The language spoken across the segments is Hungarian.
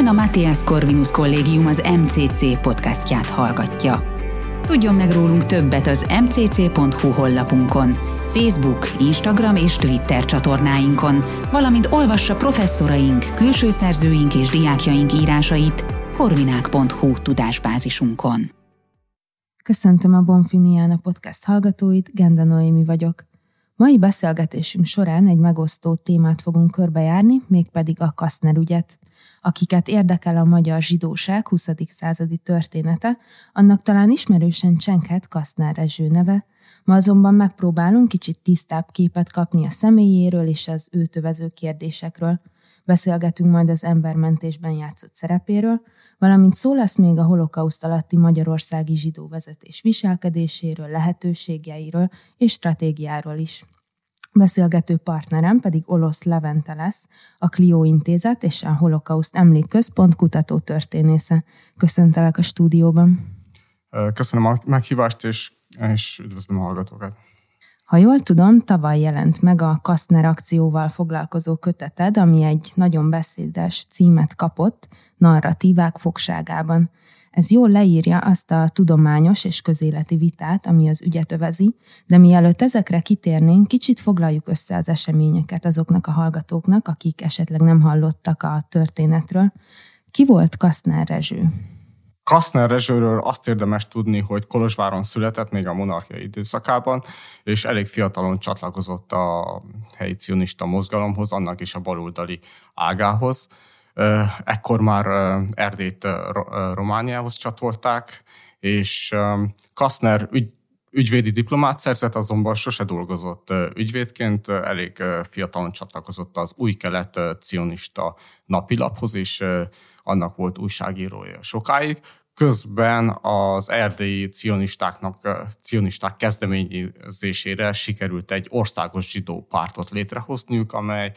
Ön a Matthias Corvinus Kollégium az MCC podcastját hallgatja. Tudjon meg rólunk többet az mcc.hu honlapunkon, Facebook, Instagram és Twitter csatornáinkon, valamint olvassa professzoraink, külső szerzőink és diákjaink írásait korvinák.hu tudásbázisunkon. Köszöntöm a Bonfiniana podcast hallgatóit, Genda Noémi vagyok. Mai beszélgetésünk során egy megosztó témát fogunk körbejárni, mégpedig a Kastner ügyet. Akiket érdekel a magyar zsidóság 20. századi története, annak talán ismerősen csenkhet Kastner Rezső neve, ma azonban megpróbálunk kicsit tisztább képet kapni a személyéről és az őt övező kérdésekről. Beszélgetünk majd az embermentésben játszott szerepéről, valamint szó lesz még a holokauszt alatti magyarországi zsidó vezetés viselkedéséről, lehetőségeiről és stratégiáról is. Beszélgető partnerem pedig Olosz Levente lesz, a Clio Intézet és a Holokauszt Emlékközpont kutató történésze. Köszöntelek a stúdióban. Köszönöm a meghívást, és, és üdvözlöm a hallgatókat. Ha jól tudom, tavaly jelent meg a Kastner akcióval foglalkozó köteted, ami egy nagyon beszédes címet kapott, narratívák fogságában. Ez jól leírja azt a tudományos és közéleti vitát, ami az ügyet övezi, de mielőtt ezekre kitérnénk, kicsit foglaljuk össze az eseményeket azoknak a hallgatóknak, akik esetleg nem hallottak a történetről. Ki volt Kastner Rezső? Kastner Rezsőről azt érdemes tudni, hogy Kolozsváron született még a monarchia időszakában, és elég fiatalon csatlakozott a helyi cionista mozgalomhoz, annak is a baloldali ágához. Ekkor már Erdélyt Romániához csatolták, és Kastner ügy, ügyvédi diplomát szerzett, azonban sose dolgozott ügyvédként, elég fiatalon csatlakozott az új kelet cionista napilaphoz, és annak volt újságírója sokáig. Közben az erdélyi cionistáknak, cionisták kezdeményezésére sikerült egy országos zsidó pártot létrehozniuk, amely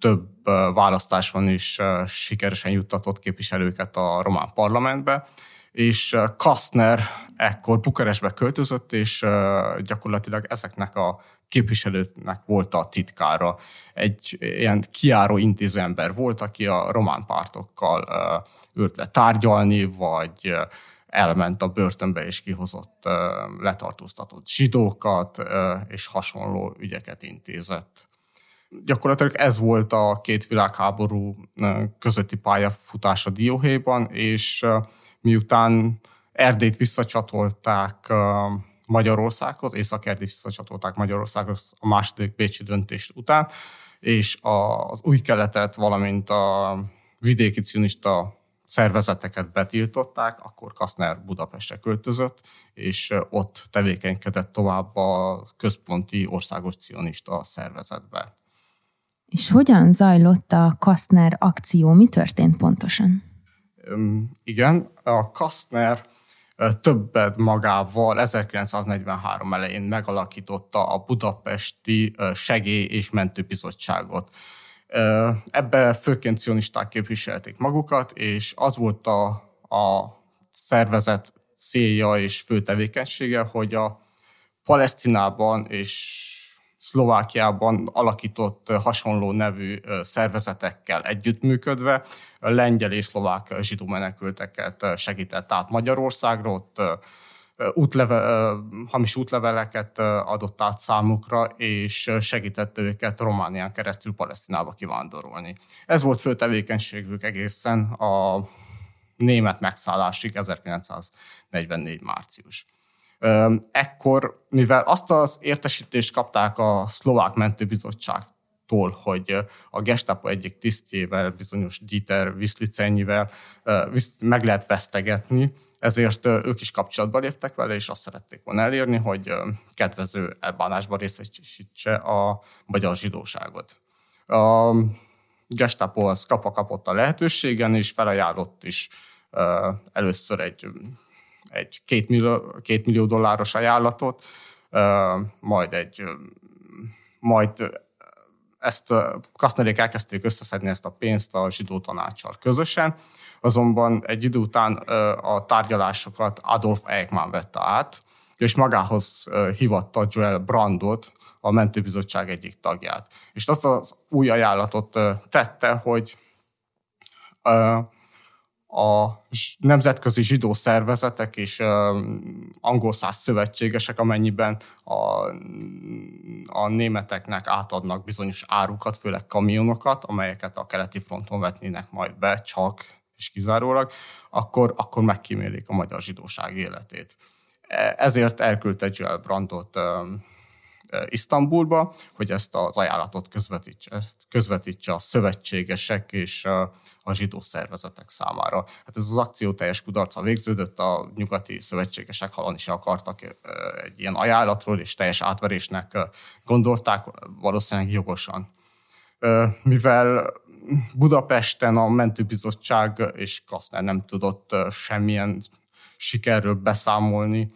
több választáson is sikeresen juttatott képviselőket a román parlamentbe, és Kastner ekkor Bukarestbe költözött, és gyakorlatilag ezeknek a képviselőknek volt a titkára. Egy ilyen kiáró intézőember volt, aki a román pártokkal ült le tárgyalni, vagy elment a börtönbe és kihozott letartóztatott zsidókat, és hasonló ügyeket intézett gyakorlatilag ez volt a két világháború közötti pályafutása Dióhéjban, és miután Erdélyt visszacsatolták Magyarországhoz, Észak-Erdélyt visszacsatolták Magyarországhoz a második Bécsi döntés után, és az új keletet, valamint a vidéki cionista szervezeteket betiltották, akkor Kaszner Budapestre költözött, és ott tevékenykedett tovább a központi országos cionista szervezetbe. És hogyan zajlott a Kastner akció? Mi történt pontosan? Igen, a Kastner többet magával 1943 elején megalakította a Budapesti Segély- és Mentőbizottságot. Ebbe főként cionisták képviselték magukat, és az volt a, a szervezet célja és fő tevékenysége, hogy a Palesztinában és Szlovákiában alakított hasonló nevű szervezetekkel együttműködve lengyel és szlovák zsidó menekülteket segített át Magyarországra, ott útleve, hamis útleveleket adott át számukra, és segítette őket Románián keresztül Palesztinába kivándorolni. Ez volt fő tevékenységük egészen a német megszállásig 1944 március. Ekkor, mivel azt az értesítést kapták a szlovák mentőbizottságtól, hogy a gestapo egyik tisztjével, bizonyos Dieter Viszlicennyivel meg lehet vesztegetni, ezért ők is kapcsolatba léptek vele, és azt szerették volna elérni, hogy kedvező elbánásban részesítse a magyar zsidóságot. A gestapo az kapa kapott a lehetőségen, és felajánlott is először egy egy két millió, két millió dolláros ajánlatot, majd egy majd ezt Kasznerék elkezdték összeszedni ezt a pénzt a zsidó tanácssal közösen, azonban egy idő után a tárgyalásokat Adolf Eichmann vette át, és magához hivatta Joel Brandot, a mentőbizottság egyik tagját. És azt az új ajánlatot tette, hogy a nemzetközi zsidó szervezetek és angol száz szövetségesek, amennyiben a, a németeknek átadnak bizonyos árukat, főleg kamionokat, amelyeket a keleti fronton vetnének majd be, csak és kizárólag, akkor, akkor megkímélik a magyar zsidóság életét. E, ezért elküldte Joel Brandot Isztambulba, hogy ezt az ajánlatot közvetítse, közvetítse a szövetségesek és a zsidó szervezetek számára. Hát ez az akció teljes kudarca végződött, a nyugati szövetségesek halani se akartak egy ilyen ajánlatról, és teljes átverésnek gondolták, valószínűleg jogosan. Mivel Budapesten a mentőbizottság és Kaszner nem tudott semmilyen sikerről beszámolni,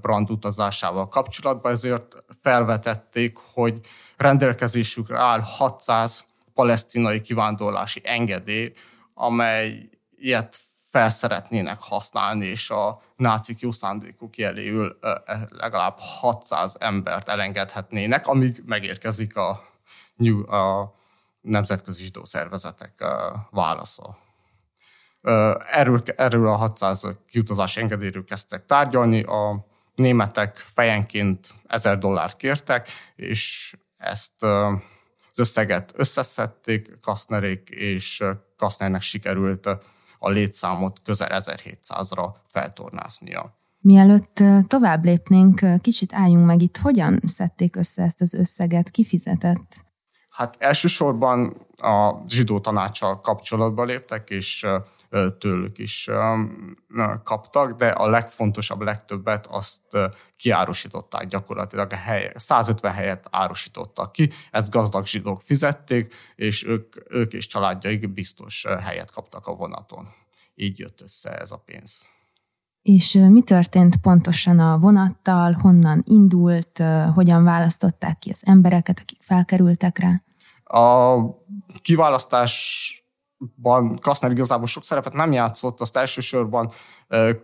Brand utazásával kapcsolatban, ezért felvetették, hogy rendelkezésükre áll 600 palesztinai kivándorlási engedély, amely ilyet fel szeretnének használni, és a nácik jó szándékuk jeléül e, legalább 600 embert elengedhetnének, amíg megérkezik a, a nemzetközi zsidó szervezetek válasza. Erről, erről a 600 kiutazási engedélyről kezdtek tárgyalni, a németek fejenként 1000 dollárt kértek, és ezt az összeget összeszedték Kasznerék, és Kasznernek sikerült a létszámot közel 1700-ra feltornáznia. Mielőtt tovább lépnénk, kicsit álljunk meg itt, hogyan szedték össze ezt az összeget, kifizetett? Hát elsősorban a zsidó tanácssal kapcsolatba léptek, és tőlük is kaptak, de a legfontosabb, legtöbbet azt kiárusították gyakorlatilag. A hely, 150 helyet árusítottak ki, ezt gazdag zsidók fizették, és ők, ők és családjaik biztos helyet kaptak a vonaton. Így jött össze ez a pénz. És mi történt pontosan a vonattal, honnan indult, hogyan választották ki az embereket, akik felkerültek rá? A kiválasztásban Kaszner igazából sok szerepet nem játszott, azt elsősorban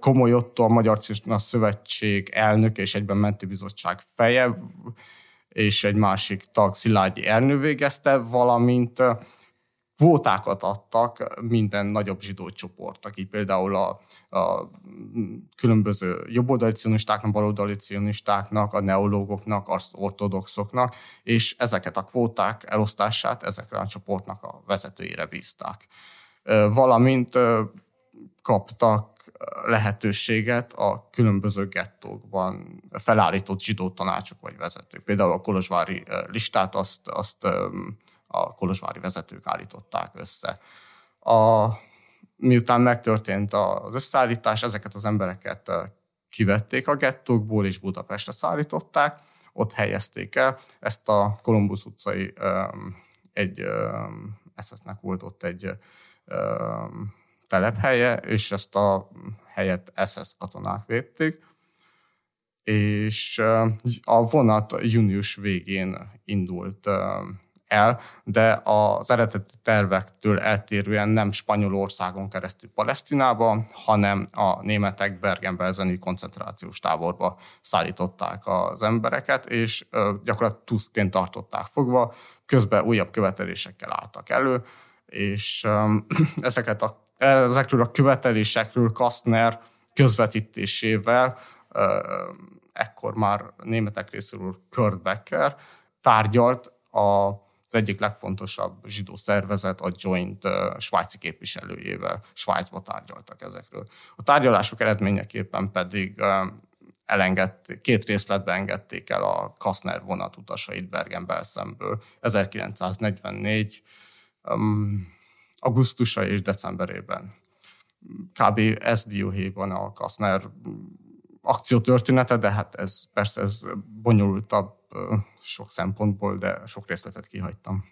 Komoly Otto, a Magyar Cisna Szövetség elnök és egyben mentőbizottság feje, és egy másik tag Szilágyi Ernő végezte, valamint kvótákat adtak minden nagyobb zsidó csoportnak, így például a, a különböző jobboldali cionistáknak, baloldali cionistáknak, a neológoknak, az ortodoxoknak, és ezeket a kvóták elosztását ezekre a csoportnak a vezetőire bízták. Valamint kaptak lehetőséget a különböző gettókban felállított zsidó tanácsok vagy vezetők. Például a Kolozsvári listát azt, azt a kolozsvári vezetők állították össze. A, miután megtörtént az összeállítás, ezeket az embereket kivették a gettókból, és Budapestre szállították, ott helyezték el. Ezt a Kolumbusz utcai egy SS-nek volt ott egy telephelye, és ezt a helyet SS katonák védték, és a vonat június végén indult el, de az eredeti tervektől eltérően nem Spanyolországon keresztül Palesztinába, hanem a németek Bergen-Belseni koncentrációs táborba szállították az embereket, és gyakorlatilag tuszként tartották fogva, közben újabb követelésekkel álltak elő, és ezeket a, ezekről a követelésekről Kastner közvetítésével ekkor már németek részéről Kurt Becker tárgyalt a az egyik legfontosabb zsidó szervezet, a Joint svájci képviselőjével Svájcba tárgyaltak ezekről. A tárgyalások eredményeképpen pedig elengedték, két részletben engedték el a Kaszner vonatutasait Bergen-Belszemből 1944 um, augusztusa és decemberében. Kb. ez dióhéjban a Kaszner akció története, de hát ez persze ez bonyolultabb sok szempontból, de sok részletet kihagytam.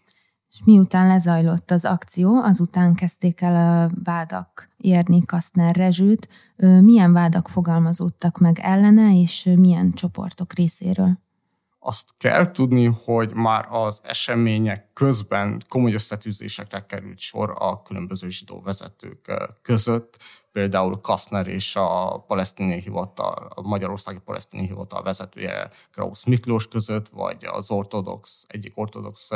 És miután lezajlott az akció, azután kezdték el a vádak érni Kaszner Rezsőt. Milyen vádak fogalmazódtak meg ellene, és milyen csoportok részéről? Azt kell tudni, hogy már az események közben komoly összetűzésekre került sor a különböző zsidó vezetők között, például Kaszner és a palesztini hivatal, a Magyarországi palesztini hivatal vezetője Krausz Miklós között, vagy az ortodox, egyik ortodox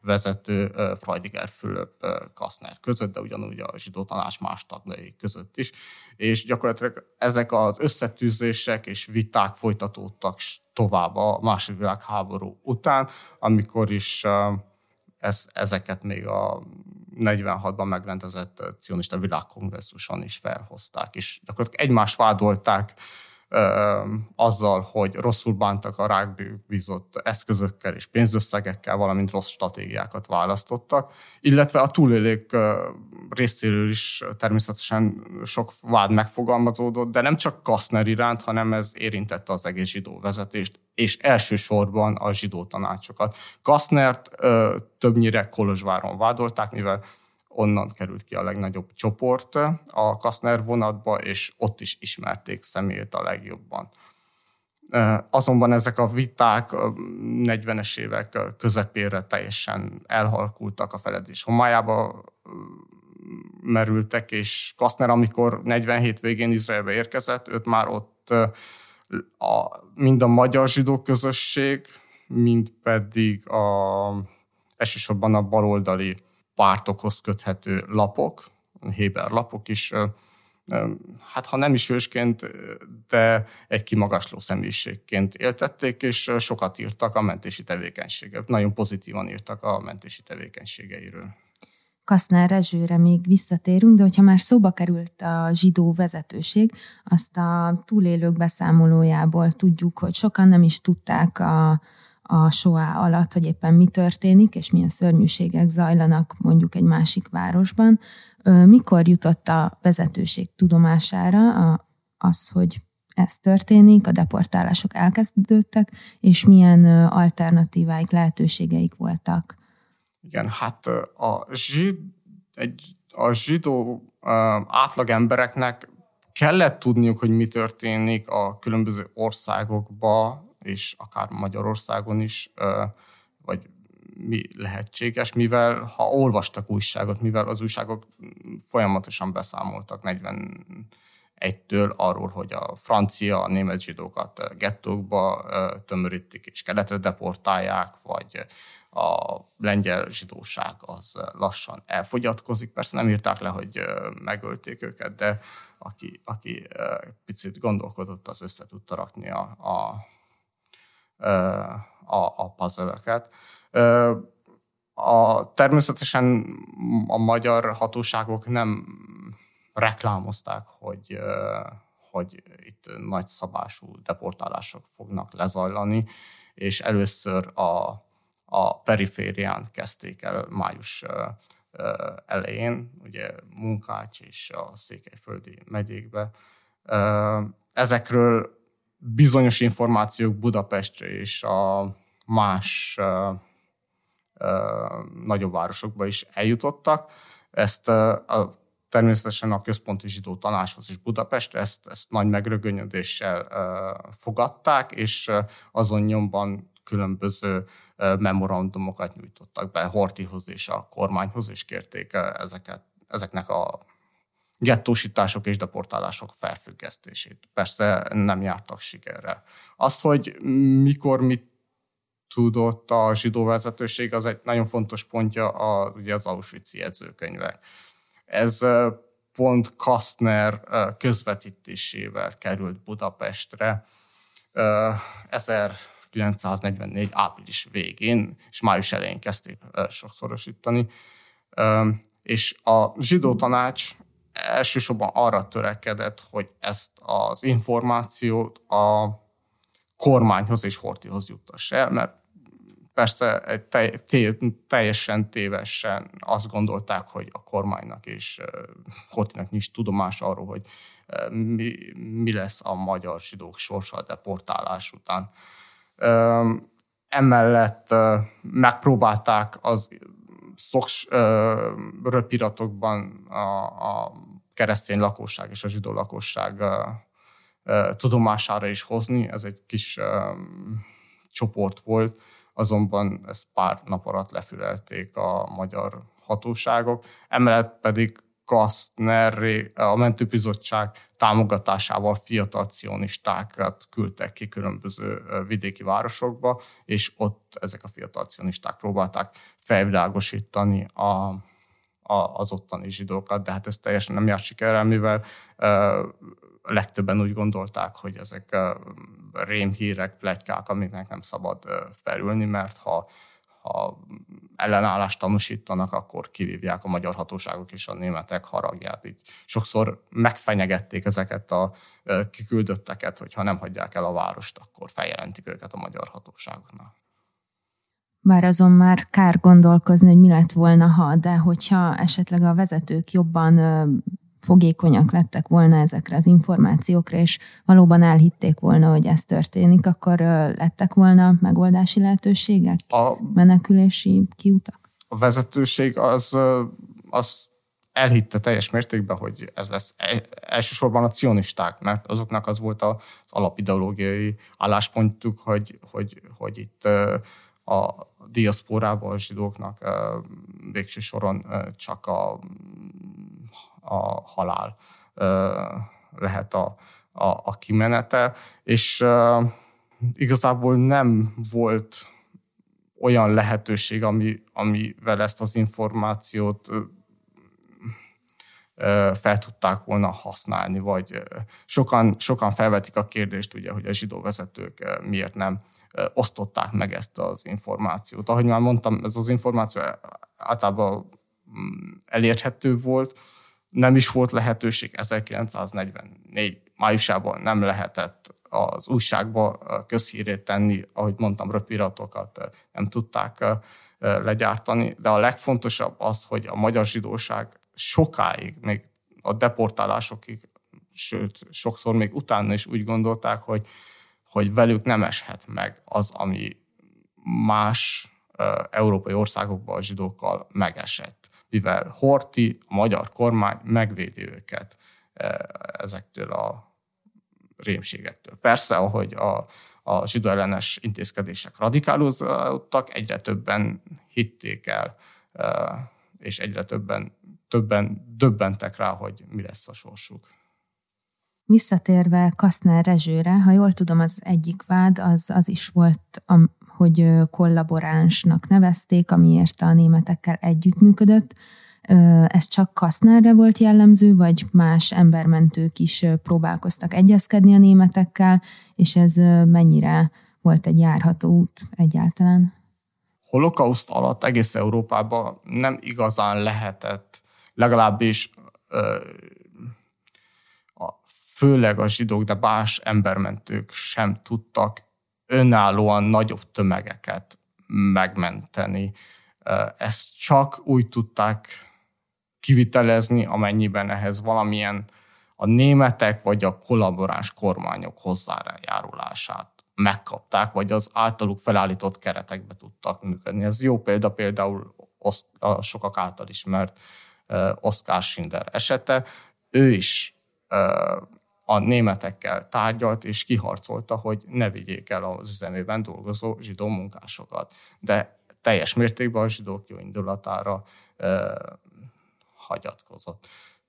vezető Freudiger Fülöp Kaszner között, de ugyanúgy a zsidó tanács más tagjai között is. És gyakorlatilag ezek az összetűzések és viták folytatódtak tovább a második világháború után, amikor is ez, ezeket még a 46-ban megrendezett cionista világkongresszuson is felhozták, és gyakorlatilag egymást vádolták azzal, hogy rosszul bántak a rákbízott eszközökkel és pénzösszegekkel, valamint rossz stratégiákat választottak, illetve a túlélők részéről is természetesen sok vád megfogalmazódott, de nem csak Kaszner iránt, hanem ez érintette az egész zsidó vezetést, és elsősorban a zsidó tanácsokat. Kasznert többnyire Kolozsváron vádolták, mivel onnan került ki a legnagyobb csoport a Kaszner vonatba, és ott is ismerték személyét a legjobban. Azonban ezek a viták 40-es évek közepére teljesen elhalkultak a feledés homályába, merültek, és Kaszner, amikor 47 végén Izraelbe érkezett, őt már ott a, mind a magyar zsidó közösség, mind pedig a, elsősorban a baloldali pártokhoz köthető lapok, Héber lapok is, hát ha nem is hősként, de egy kimagasló személyiségként éltették, és sokat írtak a mentési tevékenységet. Nagyon pozitívan írtak a mentési tevékenységeiről. Kasznál Rezsőre még visszatérünk, de hogyha már szóba került a zsidó vezetőség, azt a túlélők beszámolójából tudjuk, hogy sokan nem is tudták a, a soá alatt, hogy éppen mi történik, és milyen szörnyűségek zajlanak mondjuk egy másik városban. Mikor jutott a vezetőség tudomására az, hogy ez történik, a deportálások elkezdődtek, és milyen alternatíváik, lehetőségeik voltak? Igen, hát a, zsid, egy, a zsidó átlag embereknek kellett tudniuk, hogy mi történik a különböző országokba, és akár Magyarországon is, vagy mi lehetséges, mivel ha olvastak újságot, mivel az újságok folyamatosan beszámoltak 41-től arról, hogy a francia, a német zsidókat gettókba tömörítik és keletre deportálják, vagy a lengyel zsidóság az lassan elfogyatkozik. Persze nem írták le, hogy megölték őket, de aki, aki picit gondolkodott, az össze tudta rakni a, a, a, a puzzle A, természetesen a magyar hatóságok nem reklámozták, hogy, hogy itt nagy szabású deportálások fognak lezajlani, és először a a periférián kezdték el május elején, ugye Munkács és a Székelyföldi megyékbe. Ezekről bizonyos információk Budapestre és a más nagyobb városokba is eljutottak. Ezt a, természetesen a központi zsidó tanácshoz és Budapestre ezt, ezt nagy megrögönyödéssel fogadták, és azon nyomban különböző memorandumokat nyújtottak be Hortihoz és a kormányhoz, és kérték ezeket, ezeknek a gettósítások és deportálások felfüggesztését. Persze nem jártak sikerrel. Az, hogy mikor mit tudott a zsidó vezetőség, az egy nagyon fontos pontja a, ugye az Auschwitz jegyzőkönyvek. Ez pont Kastner közvetítésével került Budapestre. 1000 1944 április végén és május elején kezdték sokszorosítani. És a zsidó tanács elsősorban arra törekedett, hogy ezt az információt a kormányhoz és Hortihoz juttass el, mert persze egy teljesen tévesen azt gondolták, hogy a kormánynak és Hortinak nincs tudomás arról, hogy mi, mi lesz a magyar zsidók sorsa a deportálás után. Emellett megpróbálták az szoks röpiratokban a, a keresztény lakosság és a zsidó lakosság tudomására is hozni. Ez egy kis csoport volt, azonban ezt pár nap alatt lefülelték a magyar hatóságok. Emellett pedig Kastner, a mentőbizottság támogatásával fiatal cionistákat küldtek ki különböző vidéki városokba, és ott ezek a fiatal cionisták próbálták felvilágosítani a, a, az ottani zsidókat, de hát ez teljesen nem járt sikerrel, mivel uh, legtöbben úgy gondolták, hogy ezek uh, rémhírek, plegykák, amiknek nem szabad uh, felülni, mert ha ha ellenállást tanúsítanak, akkor kivívják a magyar hatóságok és a németek haragját. Így sokszor megfenyegették ezeket a kiküldötteket, hogy ha nem hagyják el a várost, akkor feljelentik őket a magyar hatóságoknál. Bár azon már kár gondolkozni, hogy mi lett volna, ha, de hogyha esetleg a vezetők jobban fogékonyak lettek volna ezekre az információkra, és valóban elhitték volna, hogy ez történik, akkor lettek volna megoldási lehetőségek, a, menekülési kiutak? A vezetőség az, az elhitte teljes mértékben, hogy ez lesz e, elsősorban a cionisták, mert azoknak az volt az alapideológiai álláspontjuk, hogy, hogy, hogy itt a diaszporában a zsidóknak végső soron csak a a halál lehet a, a, a kimenete, és igazából nem volt olyan lehetőség, ami, amivel ezt az információt fel tudták volna használni, vagy sokan, sokan felvetik a kérdést, ugye, hogy a zsidó vezetők miért nem osztották meg ezt az információt. Ahogy már mondtam, ez az információ általában mm, elérhető volt, nem is volt lehetőség 1944 májusában nem lehetett az újságba közhírét tenni, ahogy mondtam, röpiratokat nem tudták legyártani, de a legfontosabb az, hogy a magyar zsidóság sokáig, még a deportálásokig, sőt, sokszor még utána is úgy gondolták, hogy, hogy velük nem eshet meg az, ami más európai országokban a zsidókkal megesett mivel Horti, a magyar kormány megvédi őket ezektől a rémségektől. Persze, ahogy a, a zsidó ellenes intézkedések radikálódtak, egyre többen hitték el, és egyre többen, többen döbbentek rá, hogy mi lesz a sorsuk. Visszatérve Kaszner Rezsőre, ha jól tudom, az egyik vád az, az is volt, hogy kollaboránsnak nevezték, amiért a németekkel együttműködött. Ez csak Kasznerre volt jellemző, vagy más embermentők is próbálkoztak egyezkedni a németekkel, és ez mennyire volt egy járható út egyáltalán? Holokauszt alatt egész Európában nem igazán lehetett, legalábbis főleg a zsidók, de más embermentők sem tudtak önállóan nagyobb tömegeket megmenteni. Ezt csak úgy tudták kivitelezni, amennyiben ehhez valamilyen a németek vagy a kollaboráns kormányok hozzájárulását megkapták, vagy az általuk felállított keretekbe tudtak működni. Ez jó példa például a sokak által ismert Oscar Schindler esete. Ő is a németekkel tárgyalt és kiharcolta, hogy ne vigyék el az üzemében dolgozó zsidó munkásokat. De teljes mértékben a zsidók jó indulatára e, hagyatkozott.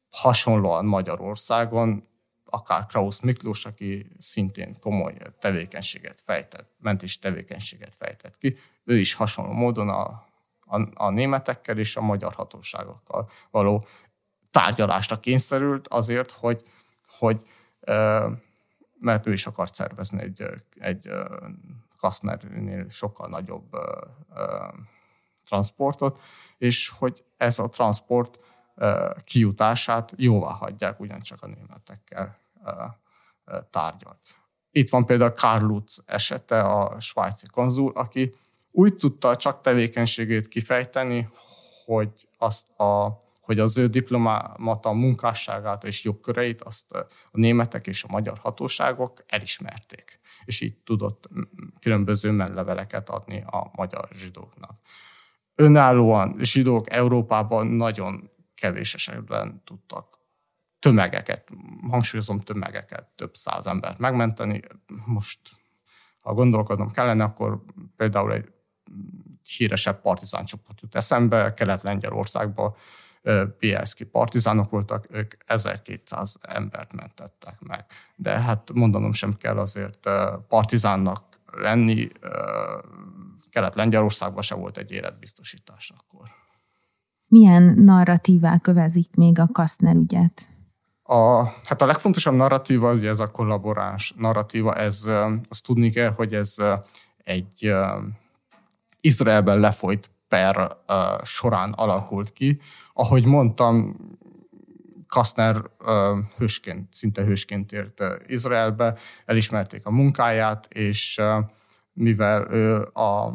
Hasonlóan Magyarországon akár Krausz Miklós, aki szintén komoly tevékenységet fejtett, mentés tevékenységet fejtett ki, ő is hasonló módon a, a, a németekkel és a magyar hatóságokkal való tárgyalásra kényszerült azért, hogy, hogy mert ő is akart szervezni egy, egy Kastnernél sokkal nagyobb transportot, és hogy ez a transport kijutását jóvá hagyják, ugyancsak a németekkel tárgyalt. Itt van például Karl Lutz esete, a svájci konzul, aki úgy tudta csak tevékenységét kifejteni, hogy azt a hogy az ő diplomata munkásságát és jogköreit azt a németek és a magyar hatóságok elismerték, és így tudott különböző melleveleket adni a magyar zsidóknak. Önállóan zsidók Európában nagyon kevés esetben tudtak tömegeket, hangsúlyozom tömegeket, több száz embert megmenteni. Most, ha gondolkodnom kellene, akkor például egy híresebb partizán csoport jut eszembe, Kelet-Lengyelországban Bielszki partizánok voltak, ők 1200 embert mentettek meg. De hát mondanom sem kell azért partizánnak lenni, Kelet-Lengyelországban se volt egy életbiztosítás akkor. Milyen narratívák kövezik még a Kastner ügyet? A, hát a legfontosabb narratíva, ugye ez a kollaboráns narratíva, ez, azt tudni kell, hogy ez egy Izraelben lefolyt per során alakult ki. Ahogy mondtam, Kastner hősként, szinte hősként ért Izraelbe, elismerték a munkáját, és mivel ő a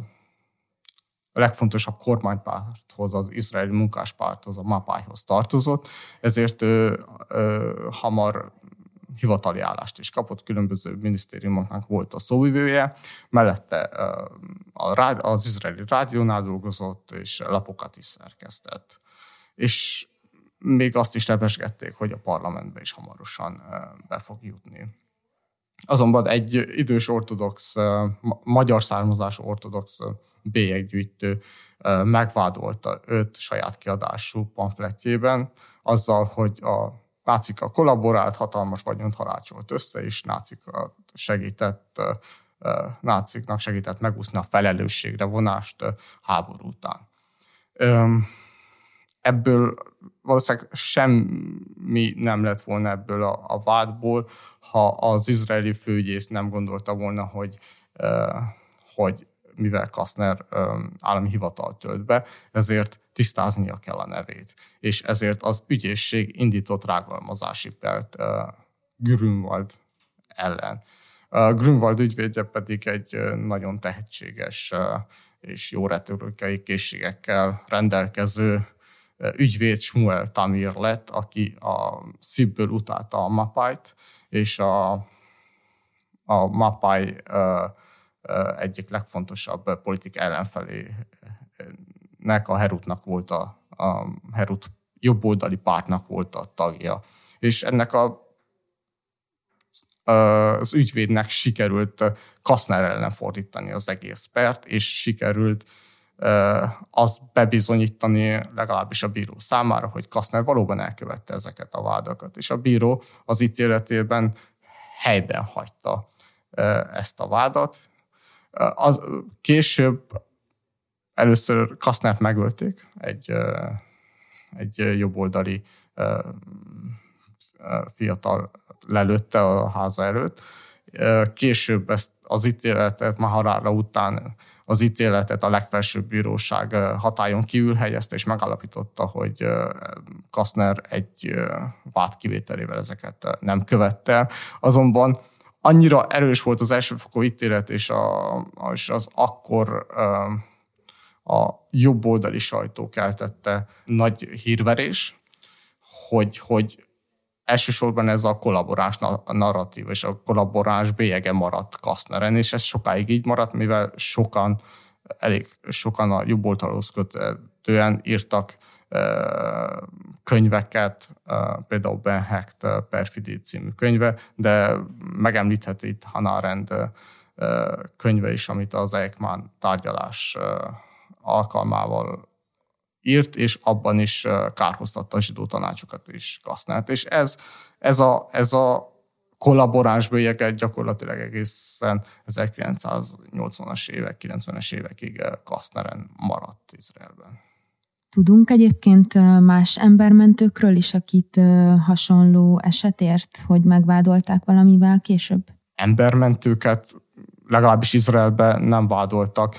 legfontosabb kormánypárthoz, az izraeli munkáspárthoz, a Mapájhoz tartozott, ezért ő, ő hamar hivatali állást is kapott, különböző minisztériumoknak volt a szóvivője, mellette az izraeli rádiónál dolgozott, és lapokat is szerkesztett. És még azt is lebesgették, hogy a parlamentbe is hamarosan be fog jutni. Azonban egy idős ortodox, magyar származású ortodox bélyeggyűjtő megvádolta őt saját kiadású pamfletjében, azzal, hogy a nácika kollaborált, hatalmas vagyont harácsolt össze, és nácika segített, náciknak segített megúszni a felelősségre vonást háború után. Ebből valószínűleg semmi nem lett volna ebből a, a vádból, ha az izraeli főügyész nem gondolta volna, hogy, hogy mivel Kastner állami hivatal tölt be, ezért tisztáznia kell a nevét. És ezért az ügyészség indított rágalmazási pert Grünwald ellen. Grünwald ügyvédje pedig egy nagyon tehetséges és jó retorikai készségekkel rendelkező ügyvéd Smuel Tamir lett, aki a szívből utálta a Mapájt, és a, a Mapáj egyik legfontosabb politik ellenfelének, a Herutnak volt a, a Herut jobboldali pártnak volt a tagja. És ennek a az ügyvédnek sikerült Kaszner ellen fordítani az egész pert, és sikerült azt bebizonyítani legalábbis a bíró számára, hogy Kaszner valóban elkövette ezeket a vádakat. És a bíró az ítéletében helyben hagyta ezt a vádat. Az, később először Kasznert megölték, egy, egy jobboldali fiatal lelőtte a háza előtt. Később ezt az ítéletet, Maharára után az ítéletet a legfelsőbb bíróság hatályon kívül helyezte, és megállapította, hogy Kaszner egy vád kivételével ezeket nem követte. Azonban annyira erős volt az elsőfokú ítélet, és, a, és az akkor a jobboldali sajtó keltette nagy hírverés, hogy, hogy elsősorban ez a kollaborás narratív és a kollaborás bélyege maradt Kastneren, és ez sokáig így maradt, mivel sokan, elég sokan a jobboldalhoz kötően írtak könyveket, például Ben Hecht Perfidy című könyve, de megemlítheti itt Hannah Arendt könyve is, amit az Eichmann tárgyalás alkalmával írt, és abban is kárhoztatta a zsidó tanácsokat is használt. És ez, ez, a, ez a kollaboráns bőjeket gyakorlatilag egészen 1980-as évek, 90-es évekig Kastneren maradt Izraelben. Tudunk egyébként más embermentőkről is, akit hasonló esetért, hogy megvádolták valamivel később? Embermentőket legalábbis Izraelben nem vádoltak.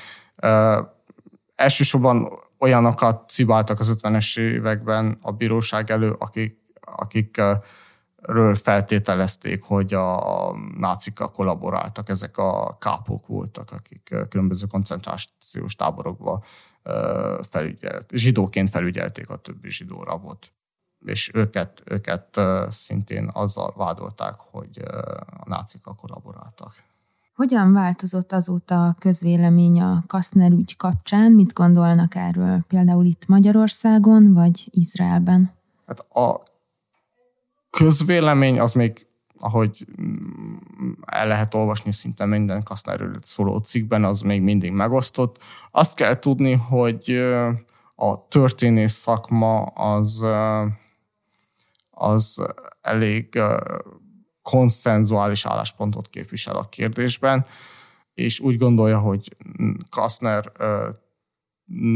Elsősorban olyanokat cibáltak az 50-es években a bíróság elő, akik, akik ről feltételezték, hogy a nácikkal kollaboráltak, ezek a kápok voltak, akik különböző koncentrációs táborokba felügyelt, zsidóként felügyelték a többi zsidó rabot. És őket, őket szintén azzal vádolták, hogy a nácikkal kollaboráltak. Hogyan változott azóta a közvélemény a Kaszner ügy kapcsán? Mit gondolnak erről például itt Magyarországon, vagy Izraelben? Hát a közvélemény az még, ahogy el lehet olvasni szinte minden Kastnerről szóló cikkben, az még mindig megosztott. Azt kell tudni, hogy a történész szakma az, az elég konszenzuális álláspontot képvisel a kérdésben, és úgy gondolja, hogy Kastner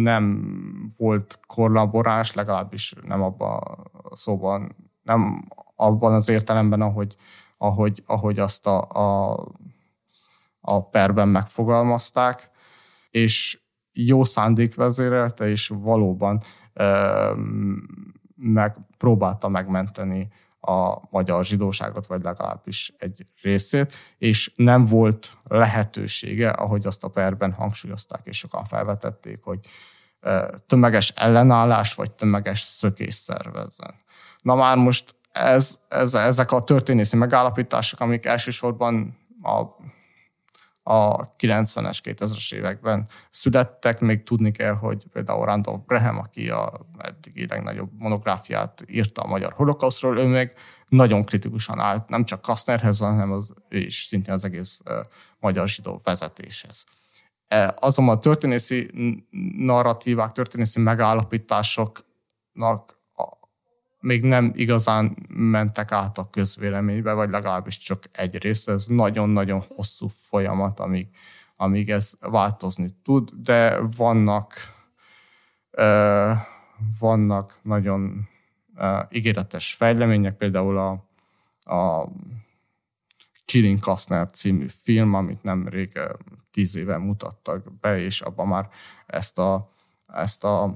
nem volt kollaboráns, legalábbis nem abban a szóban, nem abban az értelemben, ahogy, ahogy, ahogy azt a, a, a perben megfogalmazták, és jó szándék vezérelte, és valóban e, megpróbálta megmenteni a magyar zsidóságot, vagy legalábbis egy részét, és nem volt lehetősége, ahogy azt a perben hangsúlyozták, és sokan felvetették, hogy tömeges ellenállás, vagy tömeges szökés szervezzen. Na már most ez, ez, ezek a történészi megállapítások, amik elsősorban a a 90-es, 2000-es években születtek. Még tudni kell, hogy például Randolph Brehem, aki a eddigi legnagyobb monográfiát írta a magyar holokauszról, ő még nagyon kritikusan állt, nem csak Kastnerhez, hanem az, ő is szintén az egész magyar zsidó vezetéshez. E, azonban a történészi narratívák, történészi megállapításoknak még nem igazán mentek át a közvéleménybe, vagy legalábbis csak egy rész. Ez nagyon-nagyon hosszú folyamat, amíg, amíg ez változni tud, de vannak, uh, vannak nagyon uh, ígéretes fejlemények, például a, a Killing Kastner című film, amit nemrég tíz éve mutattak be, és abban már ezt a, ezt a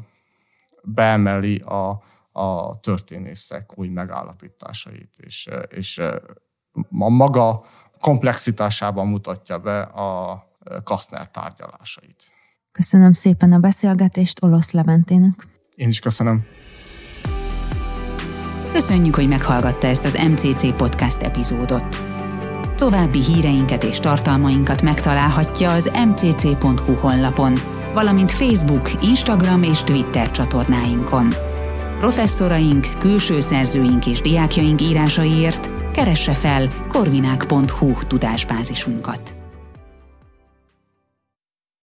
beemeli a, a történészek új megállapításait, és, és a maga komplexitásában mutatja be a Kastner tárgyalásait. Köszönöm szépen a beszélgetést Olosz Leventének. Én is köszönöm. Köszönjük, hogy meghallgatta ezt az MCC podcast epizódot. További híreinket és tartalmainkat megtalálhatja az mcc.hu honlapon, valamint Facebook, Instagram és Twitter csatornáinkon. Professzoraink, külső szerzőink és diákjaink írásaiért keresse fel korvinák.hu tudásbázisunkat.